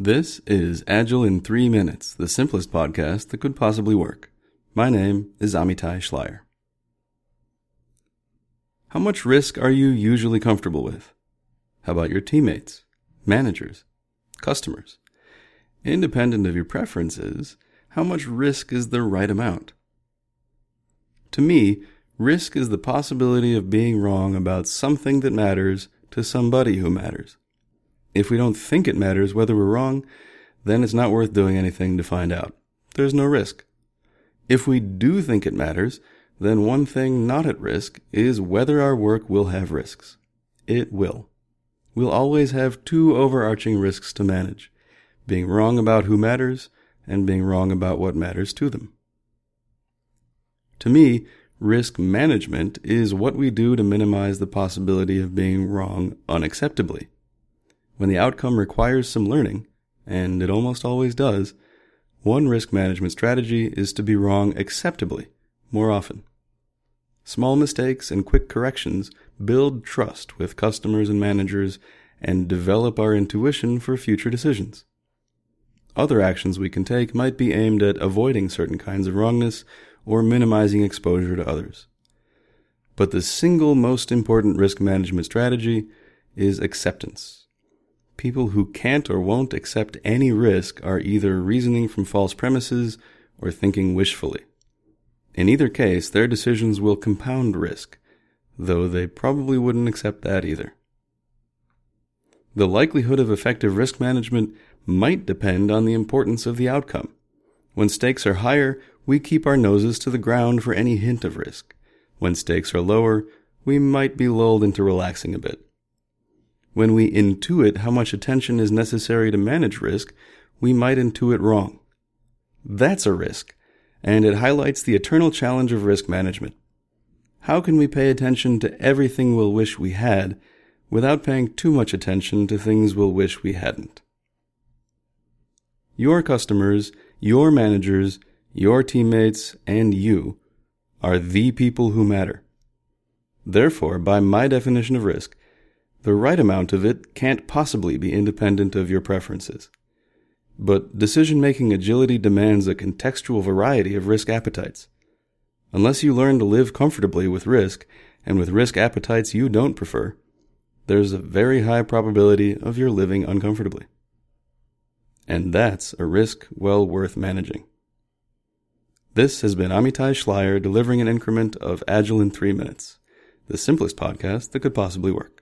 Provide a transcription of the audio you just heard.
This is Agile in 3 Minutes, the simplest podcast that could possibly work. My name is Amitai Schleier. How much risk are you usually comfortable with? How about your teammates, managers, customers? Independent of your preferences, how much risk is the right amount? To me, risk is the possibility of being wrong about something that matters to somebody who matters. If we don't think it matters whether we're wrong, then it's not worth doing anything to find out. There's no risk. If we do think it matters, then one thing not at risk is whether our work will have risks. It will. We'll always have two overarching risks to manage being wrong about who matters and being wrong about what matters to them. To me, risk management is what we do to minimize the possibility of being wrong unacceptably. When the outcome requires some learning, and it almost always does, one risk management strategy is to be wrong acceptably more often. Small mistakes and quick corrections build trust with customers and managers and develop our intuition for future decisions. Other actions we can take might be aimed at avoiding certain kinds of wrongness or minimizing exposure to others. But the single most important risk management strategy is acceptance. People who can't or won't accept any risk are either reasoning from false premises or thinking wishfully. In either case, their decisions will compound risk, though they probably wouldn't accept that either. The likelihood of effective risk management might depend on the importance of the outcome. When stakes are higher, we keep our noses to the ground for any hint of risk. When stakes are lower, we might be lulled into relaxing a bit. When we intuit how much attention is necessary to manage risk, we might intuit wrong. That's a risk, and it highlights the eternal challenge of risk management. How can we pay attention to everything we'll wish we had without paying too much attention to things we'll wish we hadn't? Your customers, your managers, your teammates, and you are the people who matter. Therefore, by my definition of risk, the right amount of it can't possibly be independent of your preferences. But decision making agility demands a contextual variety of risk appetites. Unless you learn to live comfortably with risk, and with risk appetites you don't prefer, there's a very high probability of your living uncomfortably. And that's a risk well worth managing. This has been Amitai Schleier delivering an increment of Agile in 3 minutes, the simplest podcast that could possibly work.